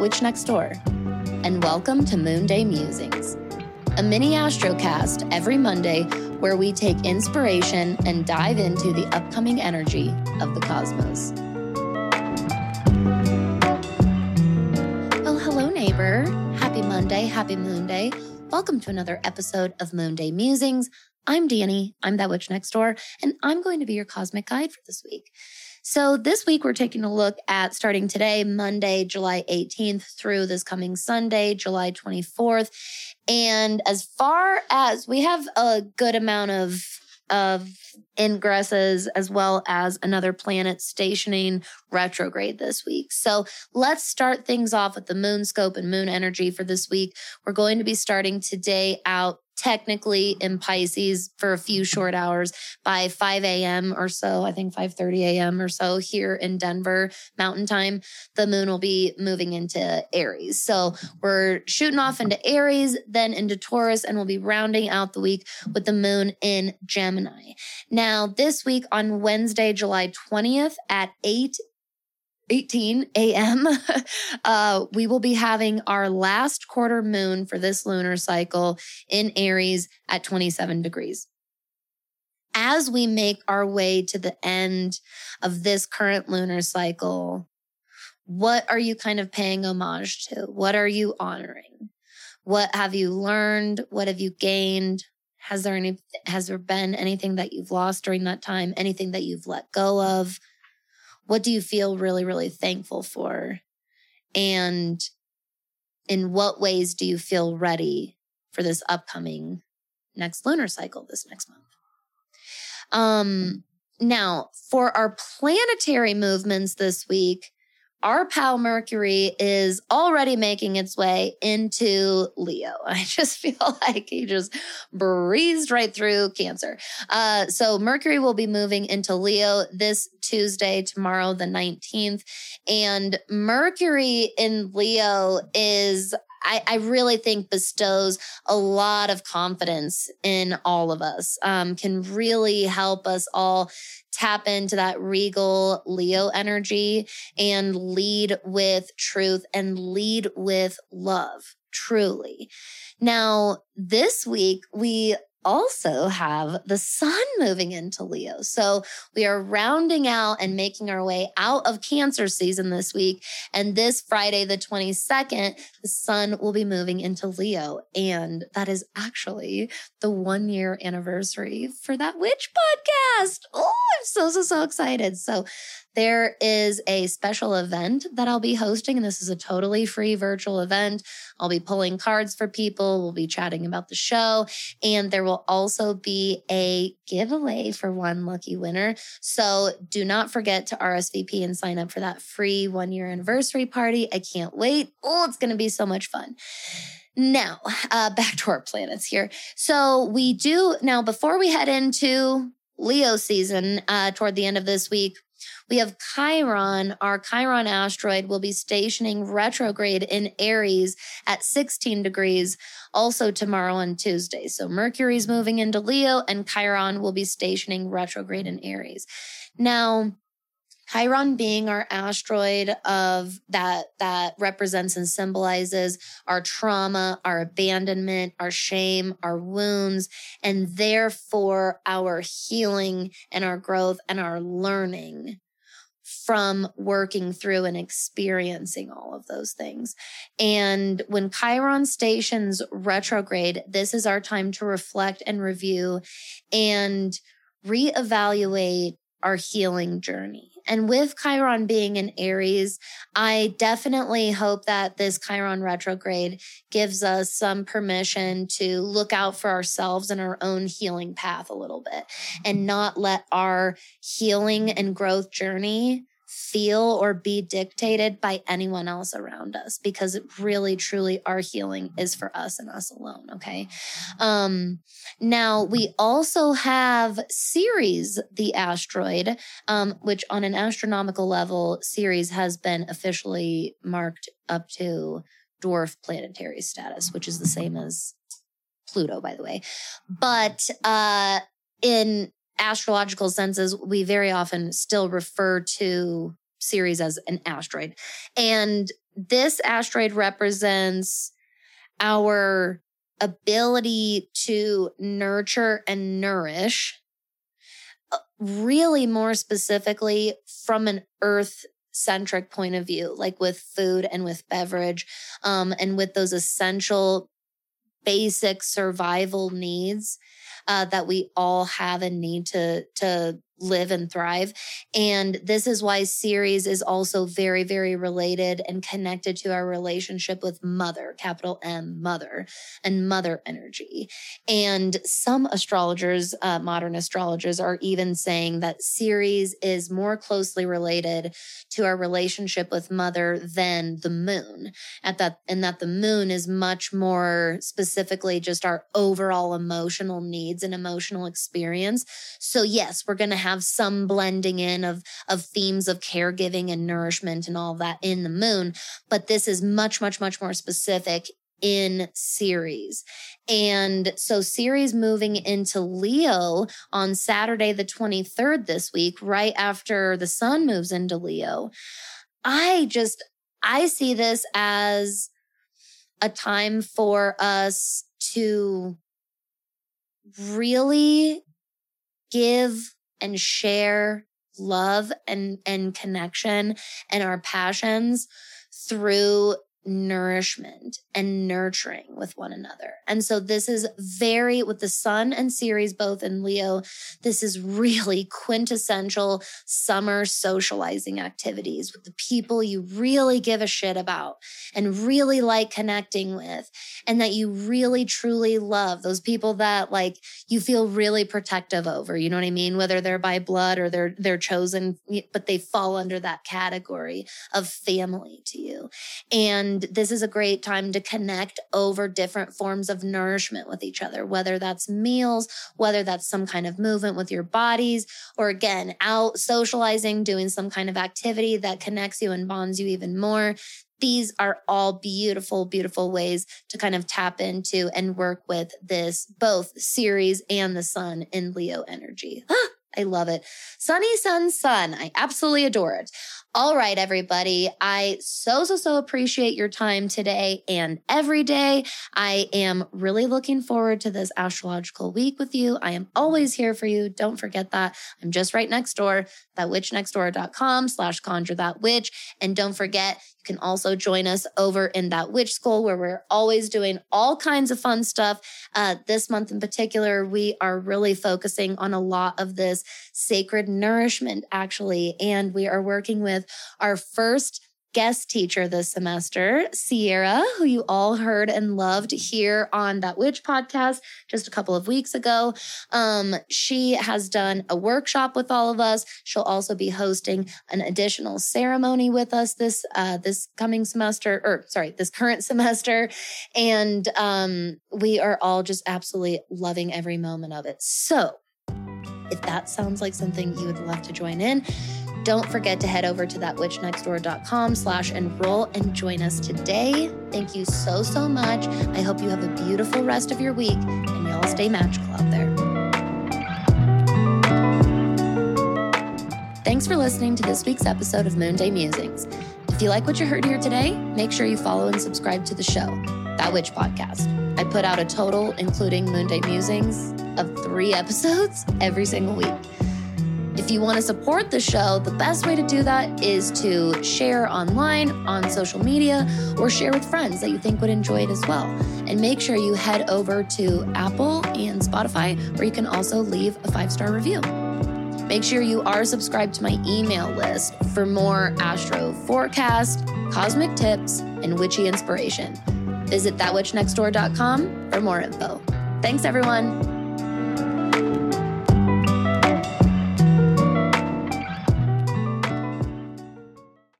witch next door, and welcome to Moon Day Musings, a mini astrocast every Monday where we take inspiration and dive into the upcoming energy of the cosmos. Well, hello, neighbor. Happy Monday, happy Moon Day. Welcome to another episode of Moon Day Musings. I'm Danny, I'm that witch next door, and I'm going to be your cosmic guide for this week. So, this week we're taking a look at starting today, Monday, July 18th, through this coming Sunday, July 24th. And as far as we have a good amount of of ingresses as well as another planet stationing retrograde this week. So let's start things off with the moon scope and moon energy for this week. We're going to be starting today out technically in Pisces for a few short hours by 5 a.m. or so, I think 5:30 a.m. or so here in Denver Mountain Time, the moon will be moving into Aries. So we're shooting off into Aries, then into Taurus, and we'll be rounding out the week with the moon in Gemini. Now, this week on Wednesday, July 20th at 8 18 a.m., uh, we will be having our last quarter moon for this lunar cycle in Aries at 27 degrees. As we make our way to the end of this current lunar cycle, what are you kind of paying homage to? What are you honoring? What have you learned? What have you gained? Has there any, has there been anything that you've lost during that time? Anything that you've let go of? What do you feel really, really thankful for? And in what ways do you feel ready for this upcoming next lunar cycle this next month? Um, now, for our planetary movements this week, our pal Mercury is already making its way into Leo. I just feel like he just breezed right through Cancer. Uh, so Mercury will be moving into Leo this Tuesday, tomorrow, the 19th. And Mercury in Leo is I, I, really think bestows a lot of confidence in all of us, um, can really help us all tap into that regal Leo energy and lead with truth and lead with love, truly. Now, this week, we also have the sun moving into Leo. So we are rounding out and making our way out of Cancer season this week. And this Friday, the 22nd, the sun will be moving into Leo. And that is actually the one year anniversary for that witch podcast. Oh, I'm so, so, so excited. So there is a special event that I'll be hosting, and this is a totally free virtual event. I'll be pulling cards for people. We'll be chatting about the show, and there will also be a giveaway for one lucky winner. So do not forget to RSVP and sign up for that free one year anniversary party. I can't wait. Oh, it's going to be so much fun. Now, uh, back to our planets here. So we do now before we head into Leo season uh, toward the end of this week. We have Chiron. Our Chiron asteroid will be stationing retrograde in Aries at 16 degrees, also tomorrow and Tuesday. So Mercury's moving into Leo, and Chiron will be stationing retrograde in Aries. Now, Chiron being our asteroid of that that represents and symbolizes our trauma, our abandonment, our shame, our wounds, and therefore our healing and our growth and our learning from working through and experiencing all of those things. And when Chiron stations retrograde, this is our time to reflect and review and reevaluate our healing journey. And with Chiron being in Aries, I definitely hope that this Chiron retrograde gives us some permission to look out for ourselves and our own healing path a little bit and mm-hmm. not let our healing and growth journey feel or be dictated by anyone else around us because really truly our healing is for us and us alone okay? Um now we also have ceres the asteroid um which on an astronomical level ceres has been officially marked up to dwarf planetary status which is the same as pluto by the way. But uh in astrological senses, we very often still refer to Ceres as an asteroid. And this asteroid represents our ability to nurture and nourish, uh, really more specifically from an earth centric point of view, like with food and with beverage, um, and with those essential basic survival needs uh, that we all have and need to to live and thrive. And this is why Ceres is also very, very related and connected to our relationship with mother, capital M, mother, and mother energy. And some astrologers, uh, modern astrologers, are even saying that Ceres is more closely related to our relationship with mother than the moon. At that, and that the moon is much more specifically just our overall emotional needs and emotional experience. So yes, we're going to have have some blending in of of themes of caregiving and nourishment and all that in the moon but this is much much much more specific in Ceres. And so Ceres moving into Leo on Saturday, the 23rd this week, right after the sun moves into Leo. I just, I see this as a time for us to really give and share love and, and connection and our passions through nourishment and nurturing with one another. And so this is very with the sun and Ceres both in Leo, this is really quintessential summer socializing activities with the people you really give a shit about and really like connecting with and that you really truly love. Those people that like you feel really protective over, you know what I mean? Whether they're by blood or they're they're chosen but they fall under that category of family to you. And and this is a great time to connect over different forms of nourishment with each other, whether that's meals, whether that's some kind of movement with your bodies, or again, out socializing, doing some kind of activity that connects you and bonds you even more. These are all beautiful, beautiful ways to kind of tap into and work with this, both Ceres and the sun in Leo energy. I love it. Sunny Sun Sun. I absolutely adore it. All right, everybody. I so, so, so appreciate your time today and every day. I am really looking forward to this astrological week with you. I am always here for you. Don't forget that. I'm just right next door, thatwitchnextdoor.com slash conjure that witch. And don't forget, you can also join us over in that witch school where we're always doing all kinds of fun stuff. Uh, this month in particular, we are really focusing on a lot of this sacred nourishment, actually. And we are working with our first guest teacher this semester, Sierra, who you all heard and loved here on that witch podcast just a couple of weeks ago. Um, she has done a workshop with all of us. She'll also be hosting an additional ceremony with us this uh, this coming semester, or sorry, this current semester, and um, we are all just absolutely loving every moment of it. So. If that sounds like something you would love to join in, don't forget to head over to thatwitchnextdoor.com slash enroll and join us today. Thank you so, so much. I hope you have a beautiful rest of your week and y'all stay magical out there. Thanks for listening to this week's episode of Moonday Musings. If you like what you heard here today, make sure you follow and subscribe to the show, That Witch Podcast. I put out a total, including Moonday Musings, of three episodes every single week. If you want to support the show, the best way to do that is to share online on social media or share with friends that you think would enjoy it as well. And make sure you head over to Apple and Spotify, where you can also leave a five star review. Make sure you are subscribed to my email list for more astro forecast, cosmic tips, and witchy inspiration. Visit thatwitchnextdoor.com for more info. Thanks, everyone.